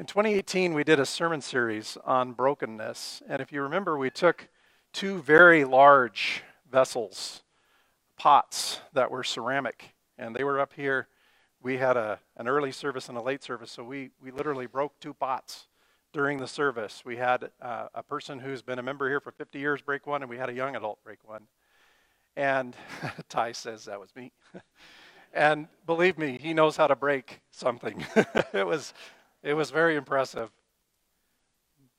In 2018, we did a sermon series on brokenness. And if you remember, we took two very large vessels, pots that were ceramic, and they were up here. We had a, an early service and a late service, so we, we literally broke two pots during the service. We had uh, a person who's been a member here for 50 years break one, and we had a young adult break one. And Ty says that was me. and believe me, he knows how to break something. it was it was very impressive.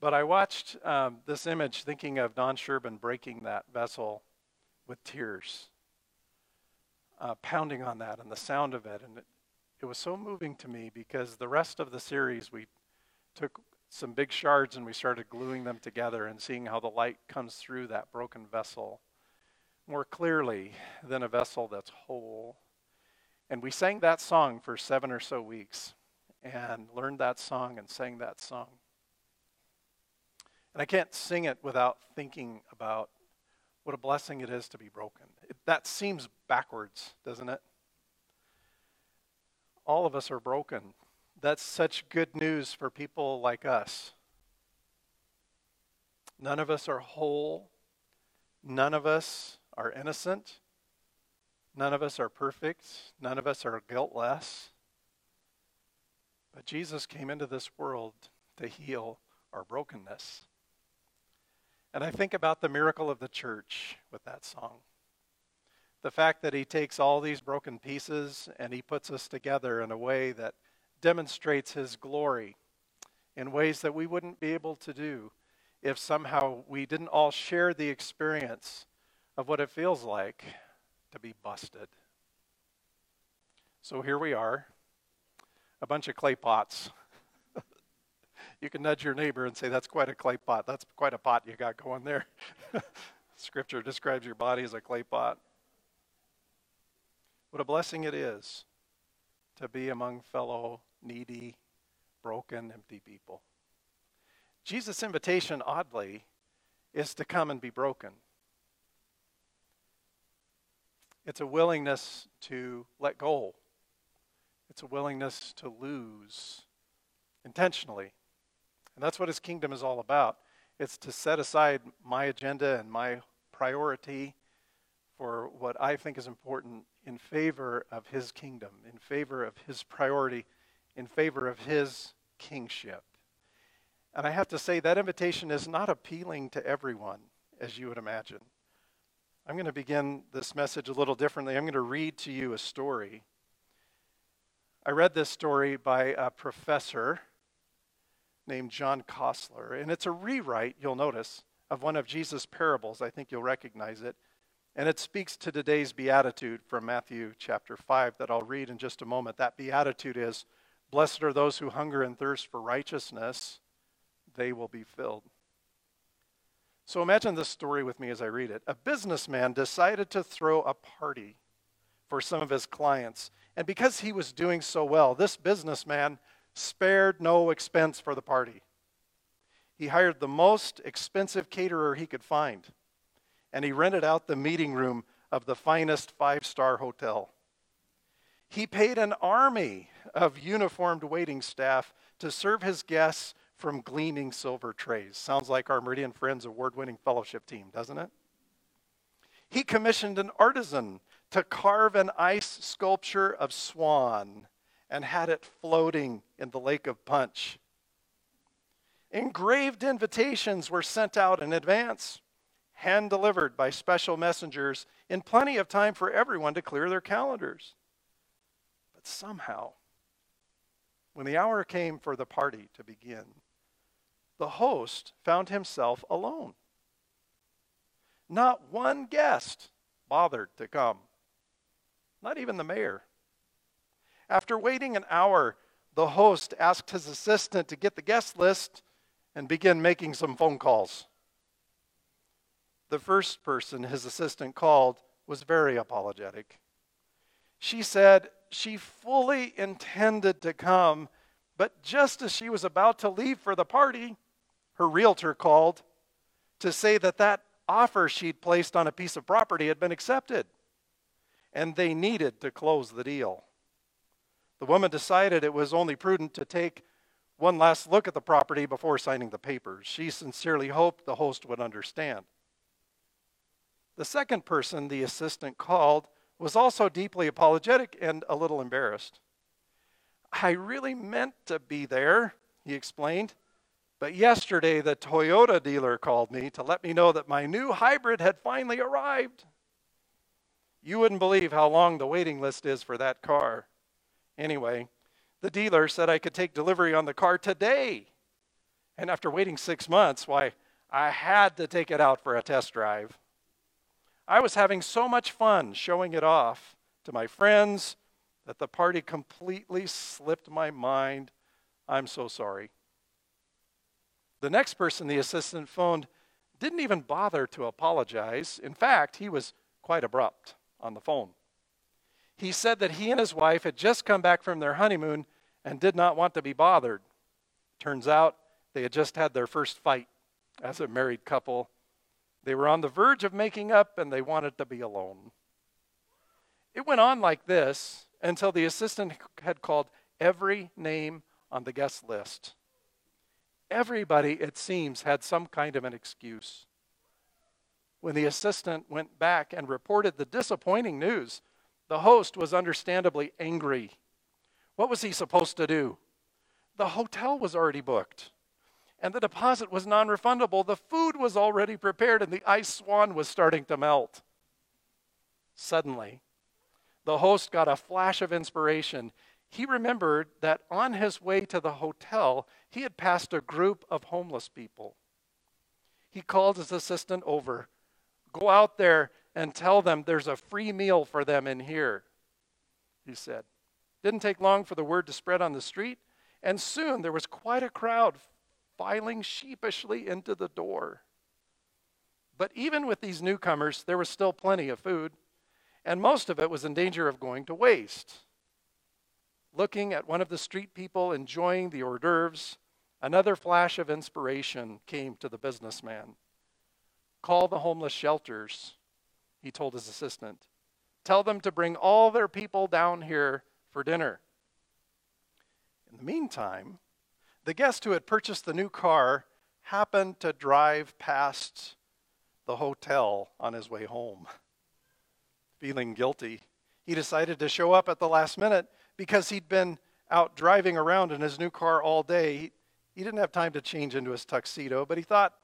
But I watched um, this image thinking of Don Sherban breaking that vessel with tears, uh, pounding on that and the sound of it. And it, it was so moving to me because the rest of the series, we took some big shards and we started gluing them together and seeing how the light comes through that broken vessel more clearly than a vessel that's whole. And we sang that song for seven or so weeks and learned that song and sang that song. And I can't sing it without thinking about what a blessing it is to be broken. It, that seems backwards, doesn't it? All of us are broken. That's such good news for people like us. None of us are whole. None of us are innocent. None of us are perfect. None of us are guiltless. But Jesus came into this world to heal our brokenness. And I think about the miracle of the church with that song. The fact that he takes all these broken pieces and he puts us together in a way that demonstrates his glory in ways that we wouldn't be able to do if somehow we didn't all share the experience of what it feels like to be busted. So here we are a bunch of clay pots. you can nudge your neighbor and say, That's quite a clay pot. That's quite a pot you got going there. Scripture describes your body as a clay pot. What a blessing it is to be among fellow needy, broken, empty people. Jesus' invitation, oddly, is to come and be broken. It's a willingness to let go it's a willingness to lose intentionally. And that's what his kingdom is all about. It's to set aside my agenda and my priority for what I think is important in favor of his kingdom, in favor of his priority, in favor of his kingship. And I have to say, that invitation is not appealing to everyone, as you would imagine. I'm going to begin this message a little differently. I'm going to read to you a story I read this story by a professor named John Koessler, and it's a rewrite, you'll notice, of one of Jesus' parables. I think you'll recognize it. And it speaks to today's beatitude from Matthew chapter 5 that I'll read in just a moment. That beatitude is Blessed are those who hunger and thirst for righteousness, they will be filled. So imagine this story with me as I read it. A businessman decided to throw a party for some of his clients and because he was doing so well, this businessman spared no expense for the party. He hired the most expensive caterer he could find, and he rented out the meeting room of the finest five star hotel. He paid an army of uniformed waiting staff to serve his guests from gleaming silver trays. Sounds like our Meridian Friends award winning fellowship team, doesn't it? He commissioned an artisan to carve an ice sculpture of swan and had it floating in the lake of punch. Engraved invitations were sent out in advance, hand delivered by special messengers in plenty of time for everyone to clear their calendars. But somehow, when the hour came for the party to begin, the host found himself alone. Not one guest bothered to come not even the mayor. After waiting an hour, the host asked his assistant to get the guest list and begin making some phone calls. The first person his assistant called was very apologetic. She said she fully intended to come, but just as she was about to leave for the party, her realtor called to say that that offer she'd placed on a piece of property had been accepted and they needed to close the deal. The woman decided it was only prudent to take one last look at the property before signing the papers. She sincerely hoped the host would understand. The second person the assistant called was also deeply apologetic and a little embarrassed. I really meant to be there, he explained. But yesterday, the Toyota dealer called me to let me know that my new hybrid had finally arrived. You wouldn't believe how long the waiting list is for that car. Anyway, the dealer said I could take delivery on the car today. And after waiting six months, why, I had to take it out for a test drive. I was having so much fun showing it off to my friends that the party completely slipped my mind. I'm so sorry. The next person the assistant phoned didn't even bother to apologize. In fact, he was quite abrupt on the phone. He said that he and his wife had just come back from their honeymoon and did not want to be bothered. Turns out they had just had their first fight as a married couple. They were on the verge of making up and they wanted to be alone. It went on like this until the assistant had called every name on the guest list. Everybody, it seems, had some kind of an excuse. When the assistant went back and reported the disappointing news, the host was understandably angry. What was he supposed to do? The hotel was already booked, and the deposit was non refundable. The food was already prepared, and the ice swan was starting to melt. Suddenly, the host got a flash of inspiration he remembered that on his way to the hotel, he had passed a group of homeless people. He called his assistant over. Go out there and tell them there's a free meal for them in here, he said. Didn't take long for the word to spread on the street, and soon there was quite a crowd filing sheepishly into the door. But even with these newcomers, there was still plenty of food, and most of it was in danger of going to waste looking at one of the street people enjoying the hors d'oeuvres, another flash of inspiration came to the businessman. Call the homeless shelters, he told his assistant. Tell them to bring all their people down here for dinner. In the meantime, the guest who had purchased the new car happened to drive past the hotel on his way home. Feeling guilty, he decided to show up at the last minute because he'd been out driving around in his new car all day. He, he didn't have time to change into his tuxedo, but he thought,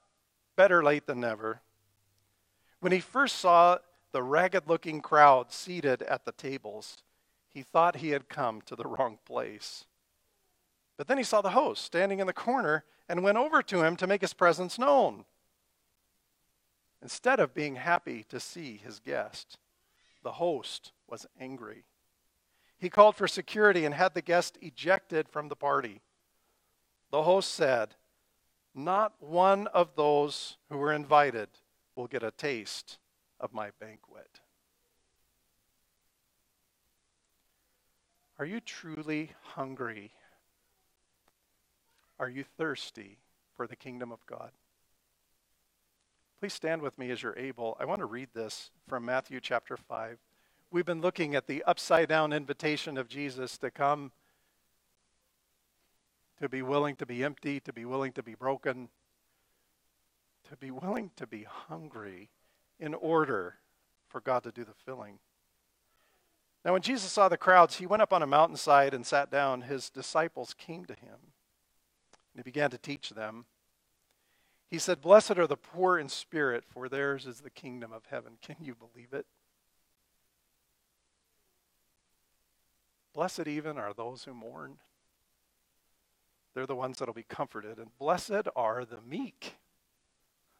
better late than never. When he first saw the ragged looking crowd seated at the tables, he thought he had come to the wrong place. But then he saw the host standing in the corner and went over to him to make his presence known. Instead of being happy to see his guest, the host was angry. He called for security and had the guest ejected from the party. The host said, Not one of those who were invited will get a taste of my banquet. Are you truly hungry? Are you thirsty for the kingdom of God? Please stand with me as you're able. I want to read this from Matthew chapter 5. We've been looking at the upside down invitation of Jesus to come, to be willing to be empty, to be willing to be broken, to be willing to be hungry in order for God to do the filling. Now, when Jesus saw the crowds, he went up on a mountainside and sat down. His disciples came to him, and he began to teach them. He said, Blessed are the poor in spirit, for theirs is the kingdom of heaven. Can you believe it? Blessed even are those who mourn. They're the ones that will be comforted. And blessed are the meek,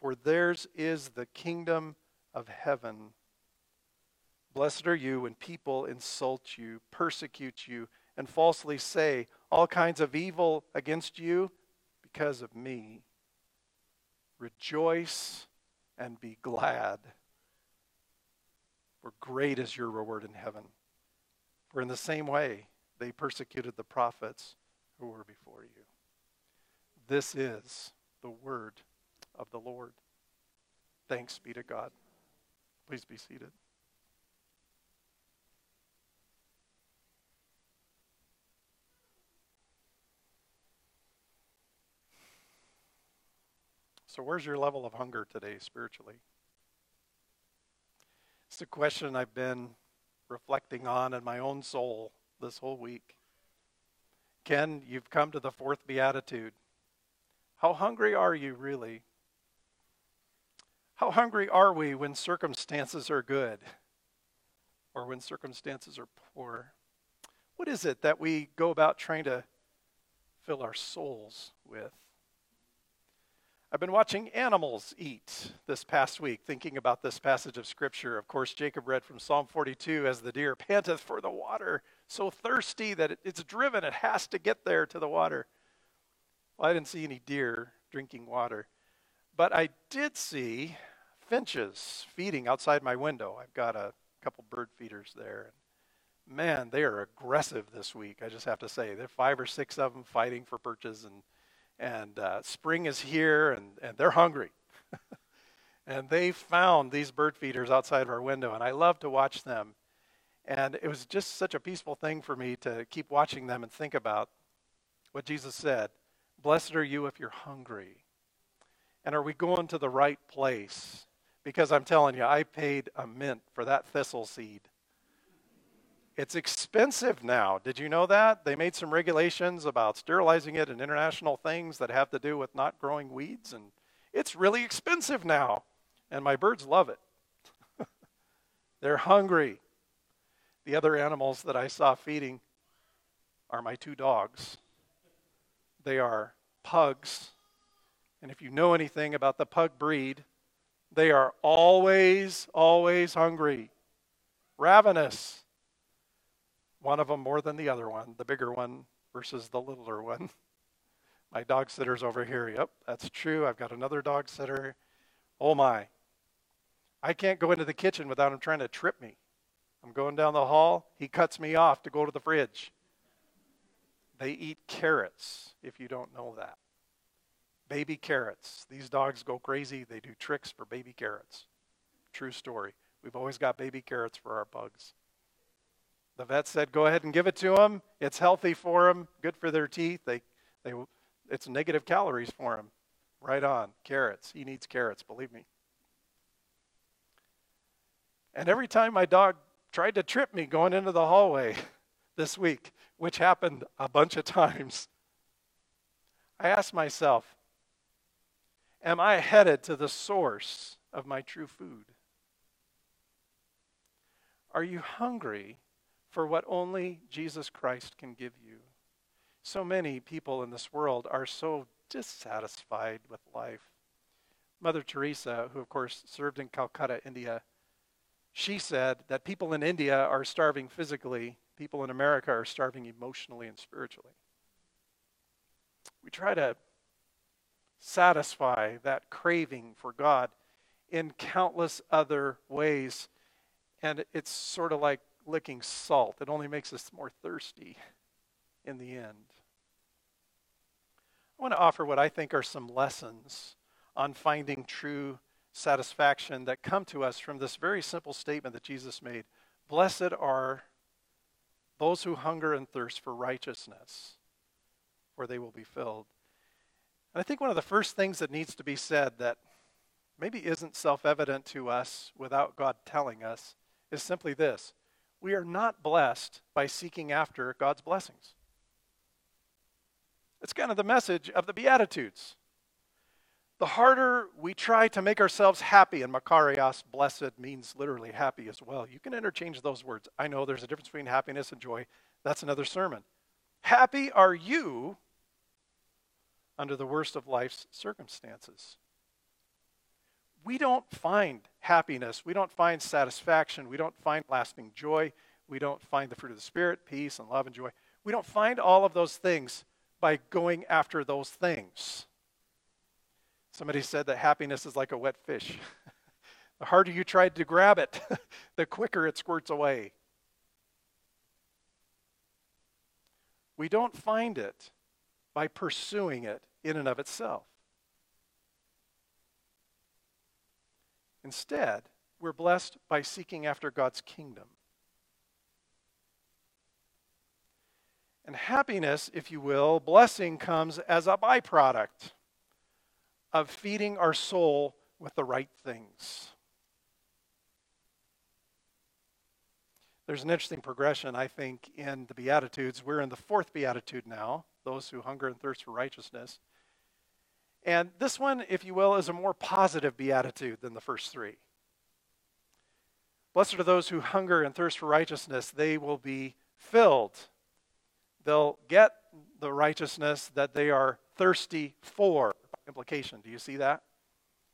for theirs is the kingdom of heaven. Blessed are you when people insult you, persecute you, and falsely say all kinds of evil against you because of me. Rejoice and be glad, for great is your reward in heaven. For in the same way they persecuted the prophets who were before you. This is the word of the Lord. Thanks be to God. Please be seated. So, where's your level of hunger today spiritually? It's a question I've been reflecting on in my own soul this whole week. Ken, you've come to the fourth beatitude. How hungry are you really? How hungry are we when circumstances are good or when circumstances are poor? What is it that we go about trying to fill our souls with? I've been watching animals eat this past week, thinking about this passage of Scripture. Of course, Jacob read from Psalm 42 as the deer panteth for the water, so thirsty that it's driven, it has to get there to the water. Well, I didn't see any deer drinking water, but I did see finches feeding outside my window. I've got a couple bird feeders there. Man, they are aggressive this week, I just have to say. There are five or six of them fighting for perches and and uh, spring is here and, and they're hungry. and they found these bird feeders outside of our window, and I love to watch them. And it was just such a peaceful thing for me to keep watching them and think about what Jesus said Blessed are you if you're hungry. And are we going to the right place? Because I'm telling you, I paid a mint for that thistle seed. It's expensive now. Did you know that? They made some regulations about sterilizing it and international things that have to do with not growing weeds, and it's really expensive now. And my birds love it. They're hungry. The other animals that I saw feeding are my two dogs. They are pugs. And if you know anything about the pug breed, they are always, always hungry, ravenous. One of them more than the other one, the bigger one versus the littler one. My dog sitter's over here. Yep, that's true. I've got another dog sitter. Oh my. I can't go into the kitchen without him trying to trip me. I'm going down the hall. He cuts me off to go to the fridge. They eat carrots, if you don't know that. Baby carrots. These dogs go crazy. They do tricks for baby carrots. True story. We've always got baby carrots for our pugs. The vet said, "Go ahead and give it to them. It's healthy for them, good for their teeth. They, they, it's negative calories for them. Right on. Carrots. He needs carrots. Believe me." And every time my dog tried to trip me going into the hallway this week, which happened a bunch of times, I asked myself, Am I headed to the source of my true food? Are you hungry for what only Jesus Christ can give you. So many people in this world are so dissatisfied with life. Mother Teresa, who of course served in Calcutta, India, she said that people in India are starving physically, people in America are starving emotionally and spiritually. We try to satisfy that craving for God in countless other ways. And it's sort of like licking salt. It only makes us more thirsty in the end. I want to offer what I think are some lessons on finding true satisfaction that come to us from this very simple statement that Jesus made Blessed are those who hunger and thirst for righteousness, for they will be filled. I think one of the first things that needs to be said that maybe isn't self evident to us without God telling us is simply this we are not blessed by seeking after God's blessings. It's kind of the message of the Beatitudes. The harder we try to make ourselves happy, and Makarios, blessed, means literally happy as well. You can interchange those words. I know there's a difference between happiness and joy. That's another sermon. Happy are you under the worst of life's circumstances we don't find happiness, we don't find satisfaction, we don't find lasting joy, we don't find the fruit of the Spirit, peace and love and joy. We don't find all of those things by going after those things. Somebody said that happiness is like a wet fish. the harder you try to grab it, the quicker it squirts away. We don't find it by pursuing it in and of itself. Instead, we're blessed by seeking after God's kingdom. And happiness, if you will, blessing comes as a byproduct of feeding our soul with the right things. There's an interesting progression, I think, in the Beatitudes. We're in the fourth Beatitude now, those who hunger and thirst for righteousness. And this one, if you will, is a more positive beatitude than the first three. Blessed are those who hunger and thirst for righteousness, they will be filled. They'll get the righteousness that they are thirsty for. Implication, do you see that?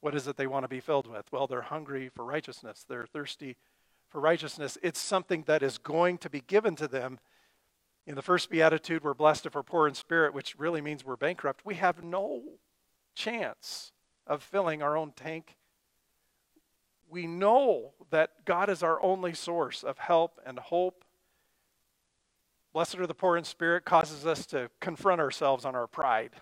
What is it they want to be filled with? Well, they're hungry for righteousness, they're thirsty for righteousness. It's something that is going to be given to them. In the first beatitude, we're blessed if we're poor in spirit, which really means we're bankrupt. We have no chance of filling our own tank we know that God is our only source of help and hope. Blessed are the poor in spirit causes us to confront ourselves on our pride.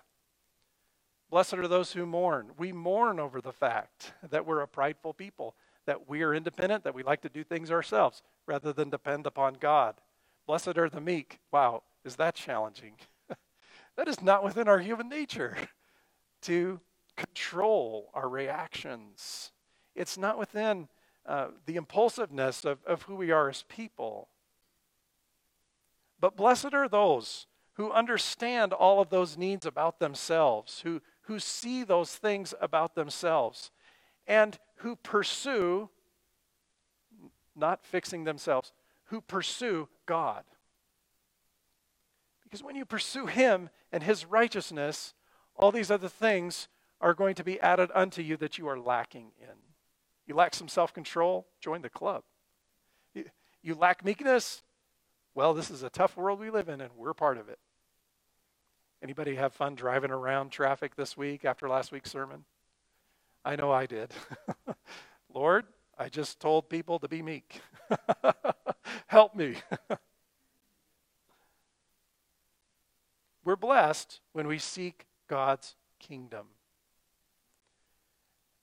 Blessed are those who mourn. We mourn over the fact that we're a prideful people, that we are independent, that we like to do things ourselves rather than depend upon God. Blessed are the meek. Wow, is that challenging? that is not within our human nature to control our reactions it's not within uh, the impulsiveness of, of who we are as people. But blessed are those who understand all of those needs about themselves, who, who see those things about themselves, and who pursue, not fixing themselves, who pursue God. Because when you pursue Him and His righteousness, all these other things are going to be added unto you that you are lacking in. You lack some self control? Join the club. You, you lack meekness? Well, this is a tough world we live in, and we're part of it. Anybody have fun driving around traffic this week after last week's sermon? I know I did. Lord, I just told people to be meek. Help me. We're blessed when we seek God's kingdom.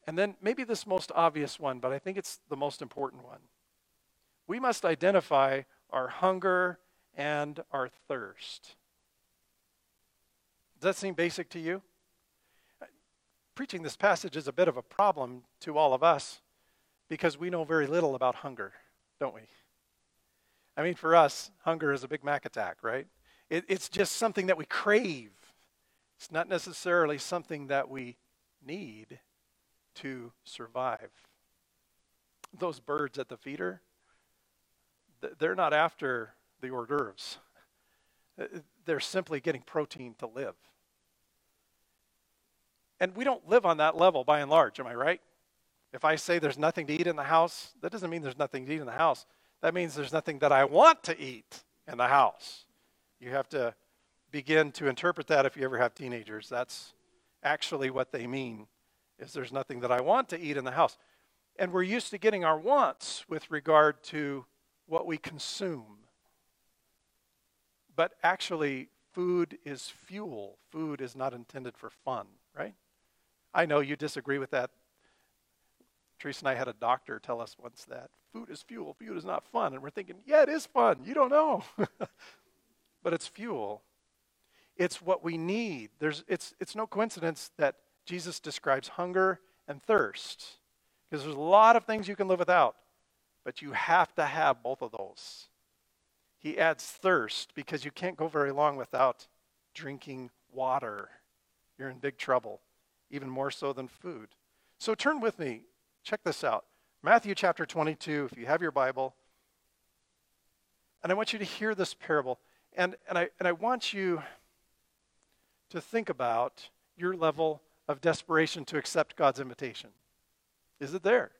And then maybe this most obvious one, but I think it's the most important one. We must identify our hunger and our thirst. Does that seem basic to you? Preaching this passage is a bit of a problem to all of us because we know very little about hunger, don't we? I mean, for us, hunger is a Big Mac attack, right? It, it's just something that we crave. It's not necessarily something that we need to survive. Those birds at the feeder, they're not after the hors d'oeuvres. Uh, they're simply getting protein to live. And we don't live on that level by and large, am I right? If I say there's nothing to eat in the house, that doesn't mean there's nothing to eat in the house. That means there's nothing that I want to eat in the house. You have to begin to interpret that if you ever have teenagers. That's actually what they mean is there's nothing that I want to eat in the house. And we're used to getting our wants with regard to what we consume. But actually, food is fuel. Food is not intended for fun, right? I know you disagree with that. Teresa and I had a doctor tell us once that food is fuel, food is not fun. And we're thinking, yeah, it is fun. You don't know. but it's fuel. It's what we need. There's, it's, it's no coincidence that Jesus describes hunger and thirst. Because there's a lot of things you can live without, but you have to have both of those. He adds thirst because you can't go very long without drinking water. You're in big trouble, even more so than food. So turn with me. Check this out. Matthew chapter 22, if you have your Bible. And I want you to hear this parable. And, and, I, and I want you to think about your level of desperation to accept God's invitation? Is it there?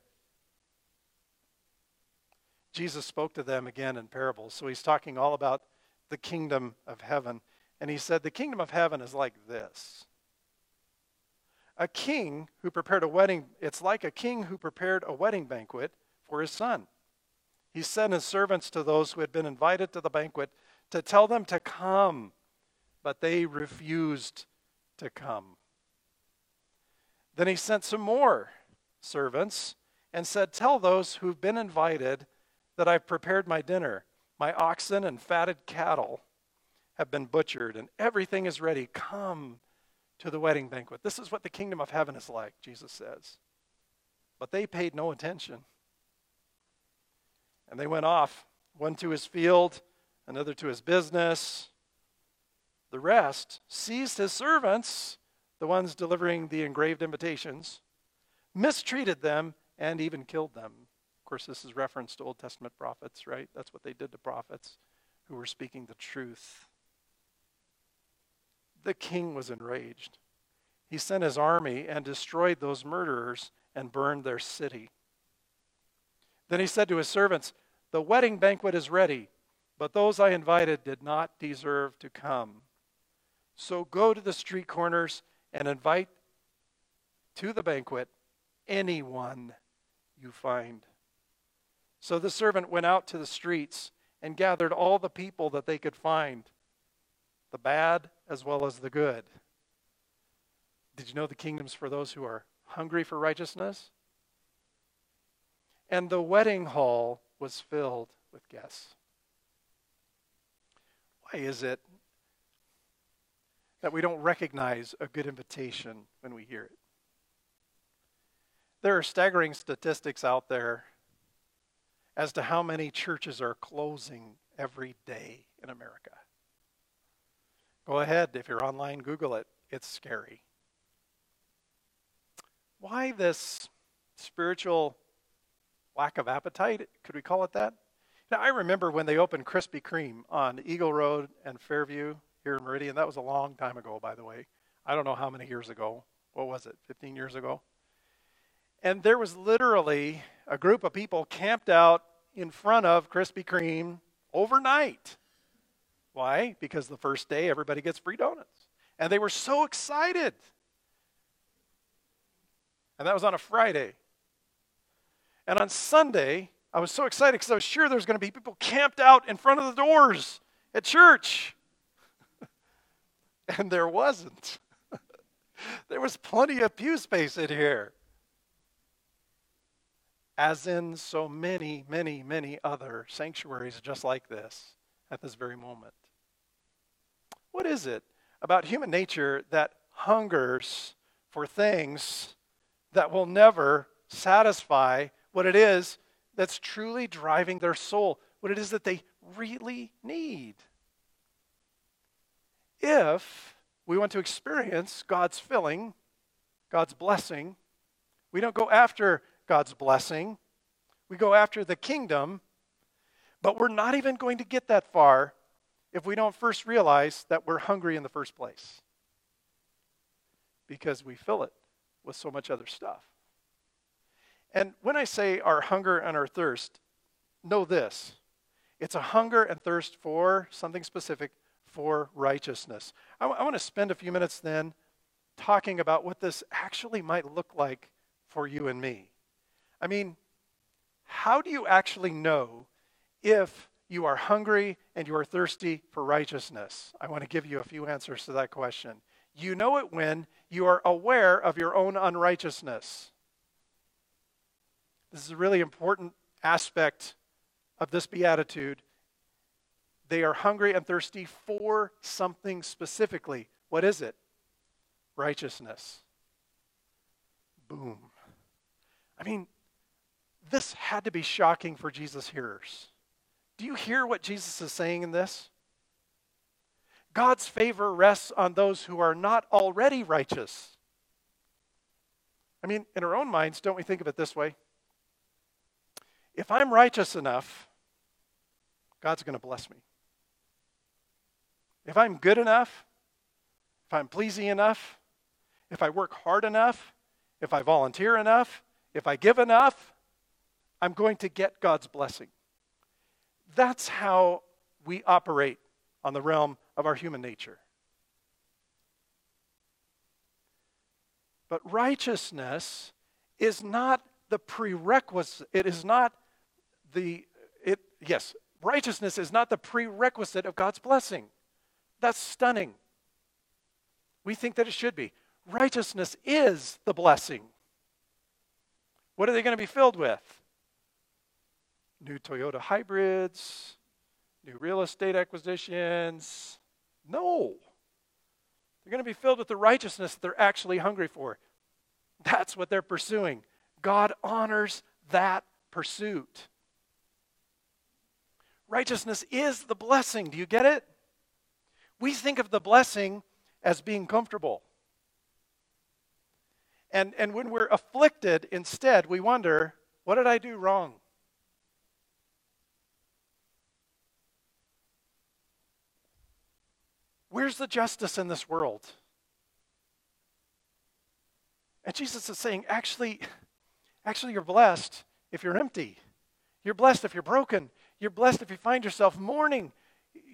Jesus spoke to them again in parables. So he's talking all about the kingdom of heaven. And he said, The kingdom of heaven is like this. A king who prepared a wedding, it's like a king who prepared a wedding banquet for his son. He sent his servants to those who had been invited to the banquet to tell them to come, but they refused to come. Then he sent some more servants and said, Tell those who've been invited that I've prepared my dinner. My oxen and fatted cattle have been butchered, and everything is ready. Come to the wedding banquet. This is what the kingdom of heaven is like, Jesus says. But they paid no attention. And they went off, one to his field, another to his business. The rest seized his servants, the ones delivering the engraved invitations, mistreated them, and even killed them Of course, this is reference to Old Testament prophets, right? That's what they did to prophets who were speaking the truth. The king was enraged. He sent his army and destroyed those murderers and burned their city. Then he said to his servants, The wedding banquet is ready, but those I invited did not deserve to come. So go to the street corners and invite to the banquet anyone you find. So the servant went out to the streets and gathered all the people that they could find, the bad as well as the good. Did you know the kingdom's for those who are hungry for righteousness? And the wedding hall was filled with guests. Why is it that we don't recognize a good invitation when we hear it? There are staggering statistics out there as to how many churches are closing every day in America. Go ahead, if you're online, Google it. It's scary. Why this spiritual lack of appetite? Could we call it that? Now, I remember when they opened Krispy Kreme on Eagle Road and Fairview here in Meridian. That was a long time ago, by the way. I don't know how many years ago. What was it, 15 years ago? And there was literally a group of people camped out in front of Krispy Kreme overnight. Why? Because the first day everybody gets free donuts. And they were so excited. And that was on a Friday. And on Sunday, I was so excited because I was sure there was going to be people camped out in front of the doors at church. and there wasn't. there was plenty of pew space in here as in so many, many, many other sanctuaries just like this at this very moment. What is it about human nature that hungers for things that will never satisfy what it is that's truly driving their soul, what it is that they really need? If we want to experience God's filling, God's blessing, we don't go after God's blessing. We go after the kingdom, but we're not even going to get that far if we don't first realize that we're hungry in the first place. Because we fill it with so much other stuff. And when I say our hunger and our thirst, know this it's a hunger and thirst for something specific, for righteousness. I, w- I want to spend a few minutes then talking about what this actually might look like for you and me. I mean, how do you actually know if you are hungry and you are thirsty for righteousness? I want to give you a few answers to that question. You know it when you are aware of your own unrighteousness. This is a really important aspect of this beatitude. They are hungry and thirsty for something specifically. What is it? Righteousness. Boom. I mean, this had to be shocking for Jesus' hearers. Do you hear what Jesus is saying in this? God's favor rests on those who are not already righteous. I mean, in our own minds, don't we think of it this way? If I'm righteous enough, God's going to bless me. If I'm good enough, if I'm pleasing enough, if I work hard enough, if I volunteer enough, if I give enough, I'm going to get God's blessing. That's how we operate on the realm of our human nature. But righteousness is not the prerequisite. It is not the, it, yes, righteousness is not the prerequisite of God's blessing. That's stunning. We think that it should be. Righteousness is the blessing. What are they going to be filled with? New Toyota hybrids, new real estate acquisitions. No. They're going to be filled with the righteousness they're actually hungry for. That's what they're pursuing. God honors that pursuit. Righteousness is the blessing. Do you get it? We think of the blessing as being comfortable. And, and when we're afflicted, instead, we wonder, what did I do wrong? Where's the justice in this world? And Jesus is saying, actually, actually, you're blessed if you're empty. You're blessed if you're broken. You're blessed if you find yourself mourning.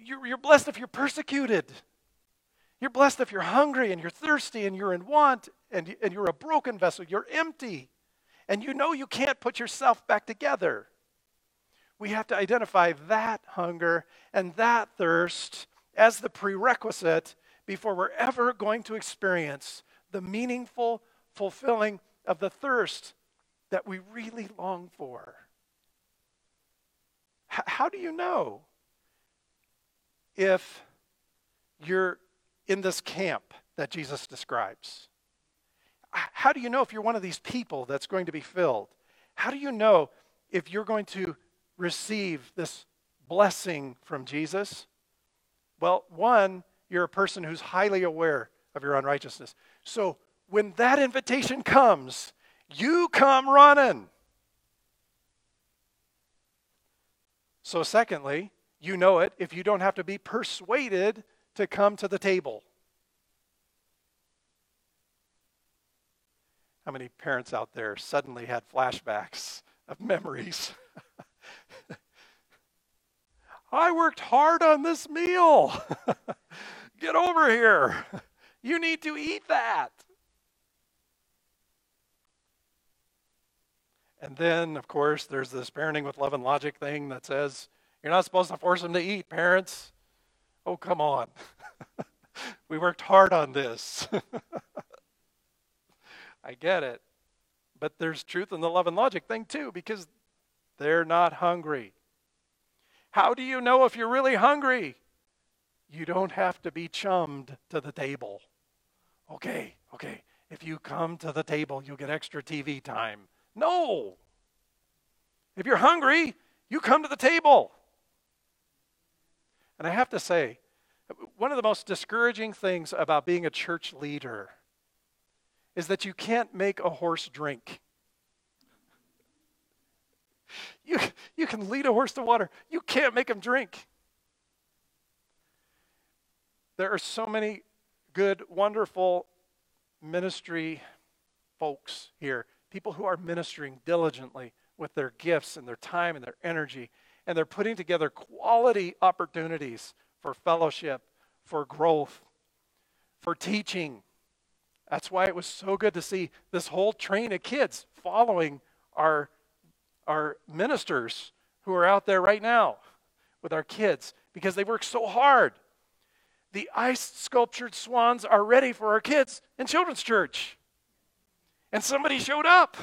You're, you're blessed if you're persecuted. You're blessed if you're hungry and you're thirsty and you're in want and, and you're a broken vessel. You're empty. And you know you can't put yourself back together. We have to identify that hunger and that thirst as the prerequisite before we're ever going to experience the meaningful fulfilling of the thirst that we really long for. H- how do you know if you're in this camp that Jesus describes? How do you know if you're one of these people that's going to be filled? How do you know if you're going to receive this blessing from Jesus? Well, one, you're a person who's highly aware of your unrighteousness. So when that invitation comes, you come running. So, secondly, you know it if you don't have to be persuaded to come to the table. How many parents out there suddenly had flashbacks of memories? I worked hard on this meal. Get over here. You need to eat that. And then, of course, there's this parenting with love and logic thing that says you're not supposed to force them to eat, parents. Oh, come on. we worked hard on this. I get it. But there's truth in the love and logic thing, too, because they're not hungry. How do you know if you're really hungry? You don't have to be chummed to the table. Okay, okay. If you come to the table, you'll get extra TV time. No. If you're hungry, you come to the table. And I have to say, one of the most discouraging things about being a church leader is that you can't make a horse drink. You, you can lead a horse to water, you can't make him drink. There are so many good, wonderful ministry folks here, people who are ministering diligently with their gifts and their time and their energy, and they're putting together quality opportunities for fellowship, for growth, for teaching. That's why it was so good to see this whole train of kids following our, our ministers who are out there right now with our kids because they work so hard. The ice sculptured swans are ready for our kids in children's church. And somebody showed up.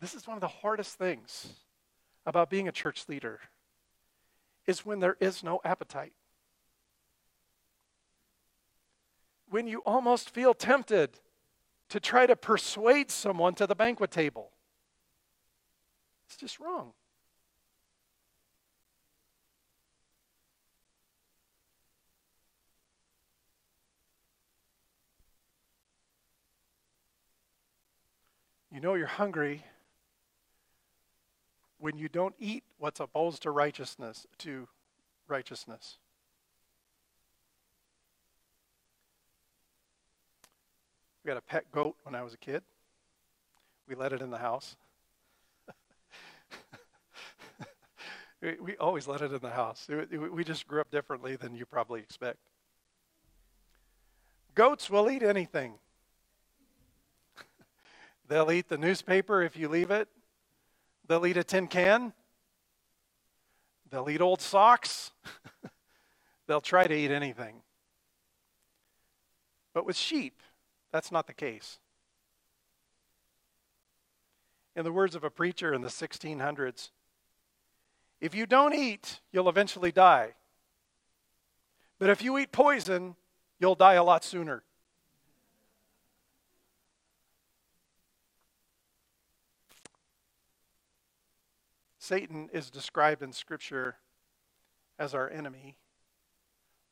This is one of the hardest things about being a church leader is when there is no appetite. When you almost feel tempted to try to persuade someone to the banquet table. It's just wrong. You know you're hungry when you don't eat what's opposed to righteousness to righteousness. We had a pet goat when I was a kid. We let it in the house. We, always let it in the house. We just grew up differently than you probably expect. Goats will eat anything. They'll eat the newspaper if you leave it. They'll eat a tin can. They'll eat old socks. They'll try to eat anything. But with sheep, that's not the case. In the words of a preacher in the 1600s, if you don't eat, you'll eventually die. But if you eat poison, you'll die a lot sooner. Satan is described in Scripture as our enemy,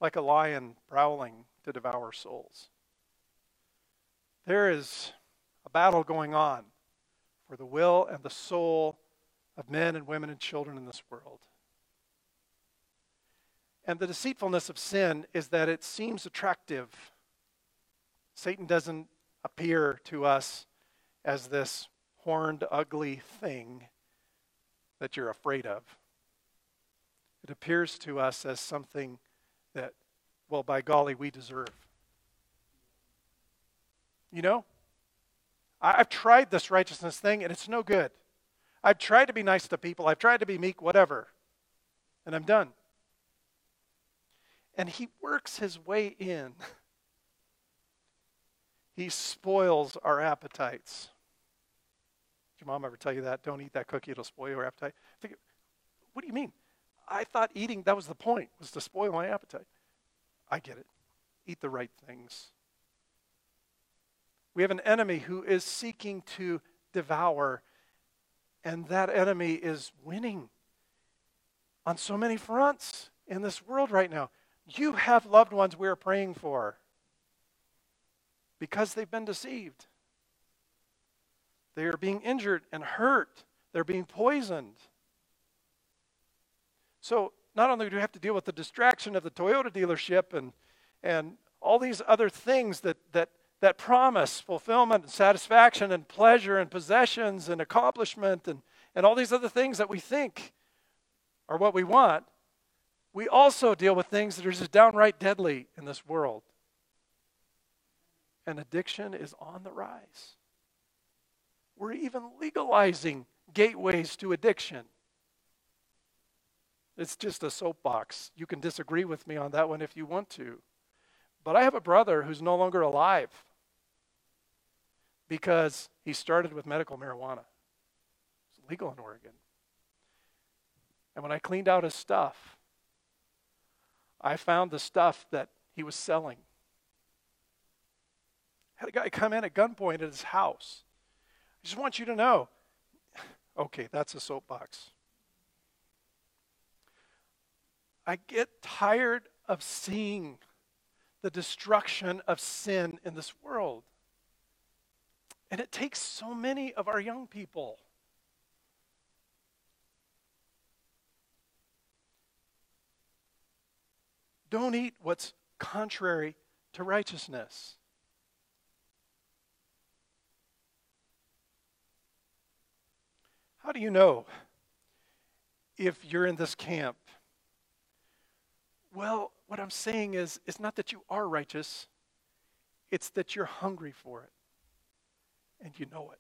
like a lion prowling to devour souls. There is a battle going on for the will and the soul of men and women and children in this world. And the deceitfulness of sin is that it seems attractive. Satan doesn't appear to us as this horned, ugly thing that you're afraid of. It appears to us as something that, well, by golly, we deserve. You know, I've tried this righteousness thing and it's no good. I've tried to be nice to people, I've tried to be meek, whatever, and I'm done. And he works his way in. He spoils our appetites. Did your mom ever tell you that? Don't eat that cookie, it'll spoil your appetite. Think, what do you mean? I thought eating, that was the point, was to spoil my appetite. I get it. Eat the right things. We have an enemy who is seeking to devour, and that enemy is winning on so many fronts in this world right now. You have loved ones we are praying for because they've been deceived. They are being injured and hurt, they're being poisoned. So, not only do we have to deal with the distraction of the Toyota dealership and, and all these other things that, that, that promise fulfillment and satisfaction and pleasure and possessions and accomplishment and, and all these other things that we think are what we want, we also deal with things that are just downright deadly in this world. And addiction is on the rise. We're even legalizing gateways to addiction. It's just a soapbox. You can disagree with me on that one if you want to. But I have a brother who's no longer alive because he started with medical marijuana. It's legal in Oregon. And when I cleaned out his stuff, I found the stuff that he was selling. Had a guy come in at gunpoint at his house. I just want you to know. Okay, that's a soapbox. I get tired of seeing the destruction of sin in this world. And it takes so many of our young people. Don't eat what's contrary to righteousness. How do you know if you're in this camp? Well, what I'm saying is, it's not that you are righteous, it's that you're hungry for it and you know it.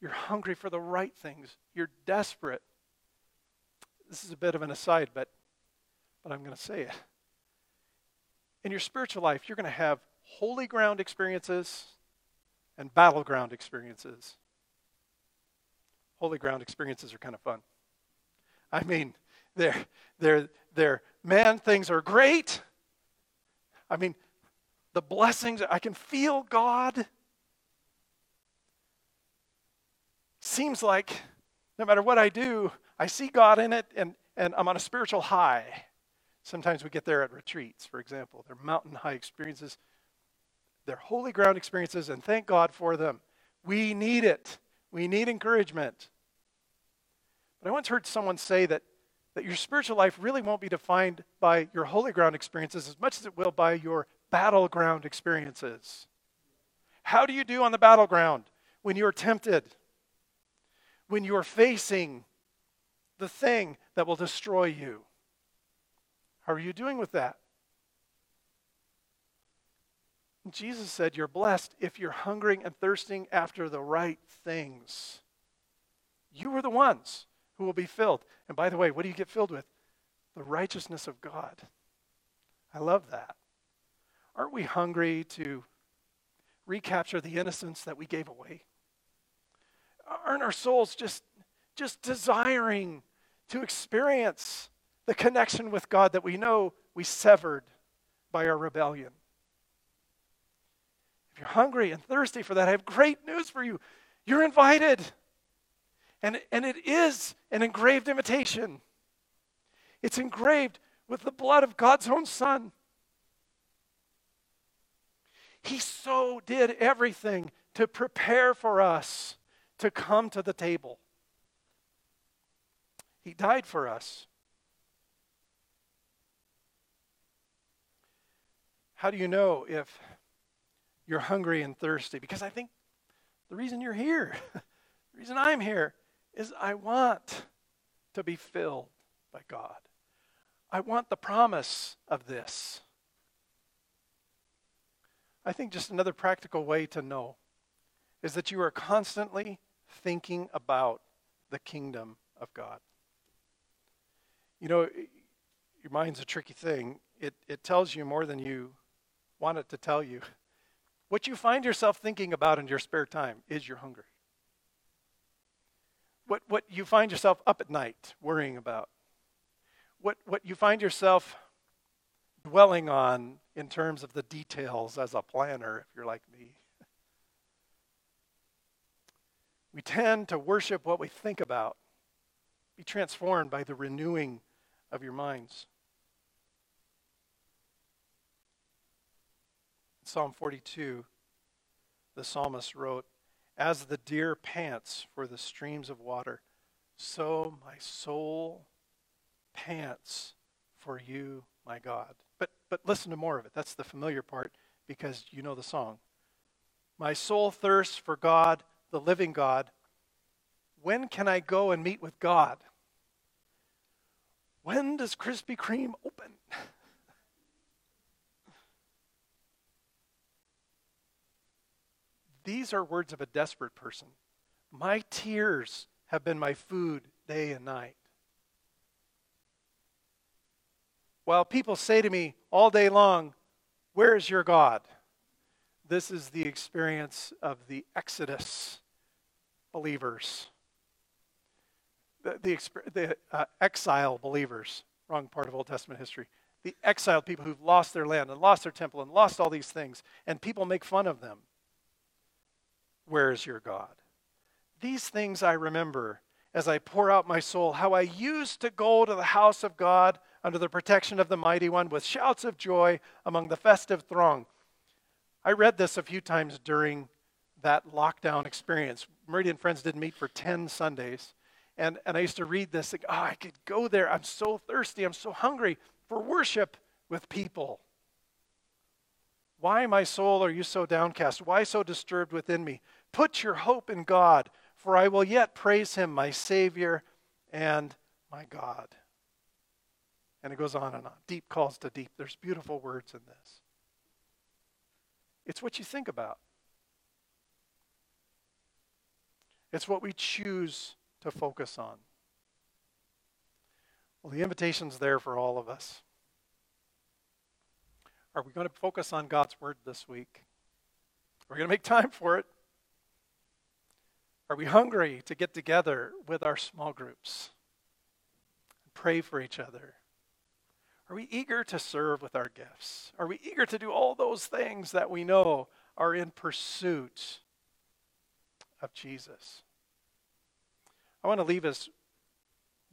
You're hungry for the right things, you're desperate. This is a bit of an aside, but, but I'm going to say it. In your spiritual life, you're going to have holy ground experiences and battleground experiences holy ground experiences are kind of fun. I mean, they're, they're, they're, man, things are great. I mean, the blessings, I can feel God. Seems like no matter what I do, I see God in it and, and I'm on a spiritual high. Sometimes we get there at retreats, for example. They're mountain high experiences. They're holy ground experiences, and thank God for them. We need it. We need encouragement. But I once heard someone say that, that your spiritual life really won't be defined by your holy ground experiences as much as it will by your battleground experiences. How do you do on the battleground when you're tempted? When you're facing the thing that will destroy you. How are you doing with that? Jesus said, You're blessed if you're hungering and thirsting after the right things. You are the ones who will be filled. And by the way, what do you get filled with? The righteousness of God. I love that. Aren't we hungry to recapture the innocence that we gave away? Aren't our souls just, just desiring to experience the connection with God that we know we severed by our rebellion? If you're hungry and thirsty for that, I have great news for you. You're invited. And, and it is an engraved invitation. It's engraved with the blood of God's own Son. He so did everything to prepare for us to come to the table. He died for us. How do you know if you're hungry and thirsty? Because I think the reason you're here, the reason I'm here, is I want to be filled by God. I want the promise of this. I think just another practical way to know is that you are constantly thinking about the kingdom of God. You know, your mind's a tricky thing. It, it tells you more than you want it to tell you. What you find yourself thinking about in your spare time is your hunger. What, what you find yourself up at night worrying about. What, what you find yourself dwelling on in terms of the details as a planner, if you're like me. We tend to worship what we think about. Be transformed by the renewing of your minds. Psalm 42, the psalmist wrote, As the deer pants for the streams of water, so my soul pants for you, my God. But, but listen to more of it. That's the familiar part because you know the song. My soul thirsts for God the living God. When can I go and meet with God? When does Krispy Kreme open? These are words of a desperate person. My tears have been my food day and night. While people say to me all day long, Where is your God? This is the experience of the Exodus believers, the, the, the uh, exile believers, wrong part of Old Testament history. The exiled people who've lost their land and lost their temple and lost all these things, and people make fun of them. Where is your God? These things I remember as I pour out my soul, how I used to go to the house of God under the protection of the Mighty One with shouts of joy among the festive throng. I read this a few times during that lockdown experience. Meridian Friends didn't meet for 10 Sundays. And, and I used to read this, like, oh, I could go there. I'm so thirsty. I'm so hungry for worship with people. Why, my soul, are you so downcast? Why so disturbed within me? Put your hope in God, for I will yet praise him, my Savior and my God. And it goes on and on. Deep calls to deep. There's beautiful words in this. It's what you think about, it's what we choose to focus on. Well, the invitation's there for all of us. Are we going to focus on God's Word this week? Are we going to make time for it? Are we hungry to get together with our small groups? and Pray for each other. Are we eager to serve with our gifts? Are we eager to do all those things that we know are in pursuit of Jesus? I want to leave us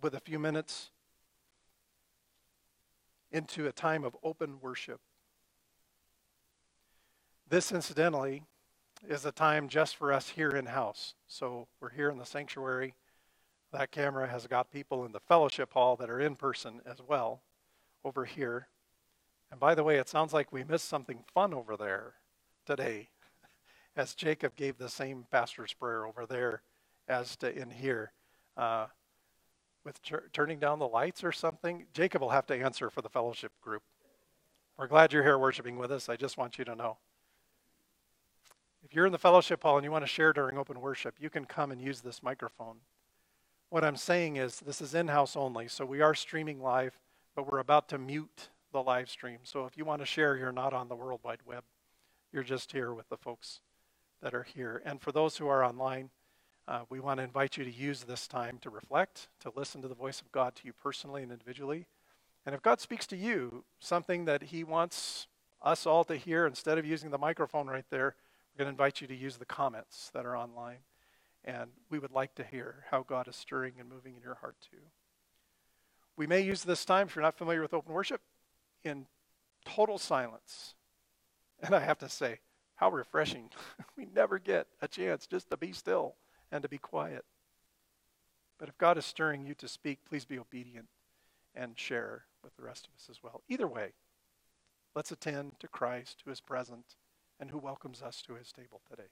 with a few minutes into a time of open worship. This, incidentally, is a time just for us here in house. So we're here in the sanctuary. That camera has got people in the fellowship hall that are in person as well over here. And by the way, it sounds like we missed something fun over there today, as Jacob gave the same pastor's prayer over there as to in here. Uh, with tur- turning down the lights or something, Jacob will have to answer for the fellowship group. We're glad you're here worshiping with us. I just want you to know. If you're in the fellowship hall and you want to share during open worship, you can come and use this microphone. What I'm saying is, this is in house only, so we are streaming live, but we're about to mute the live stream. So if you want to share, you're not on the World Wide Web. You're just here with the folks that are here. And for those who are online, uh, we want to invite you to use this time to reflect, to listen to the voice of God to you personally and individually. And if God speaks to you, something that He wants us all to hear, instead of using the microphone right there, we're going to invite you to use the comments that are online. And we would like to hear how God is stirring and moving in your heart too. We may use this time, if you're not familiar with open worship, in total silence. And I have to say, how refreshing. we never get a chance just to be still and to be quiet. But if God is stirring you to speak, please be obedient and share with the rest of us as well. Either way, let's attend to Christ who is present and who welcomes us to his table today.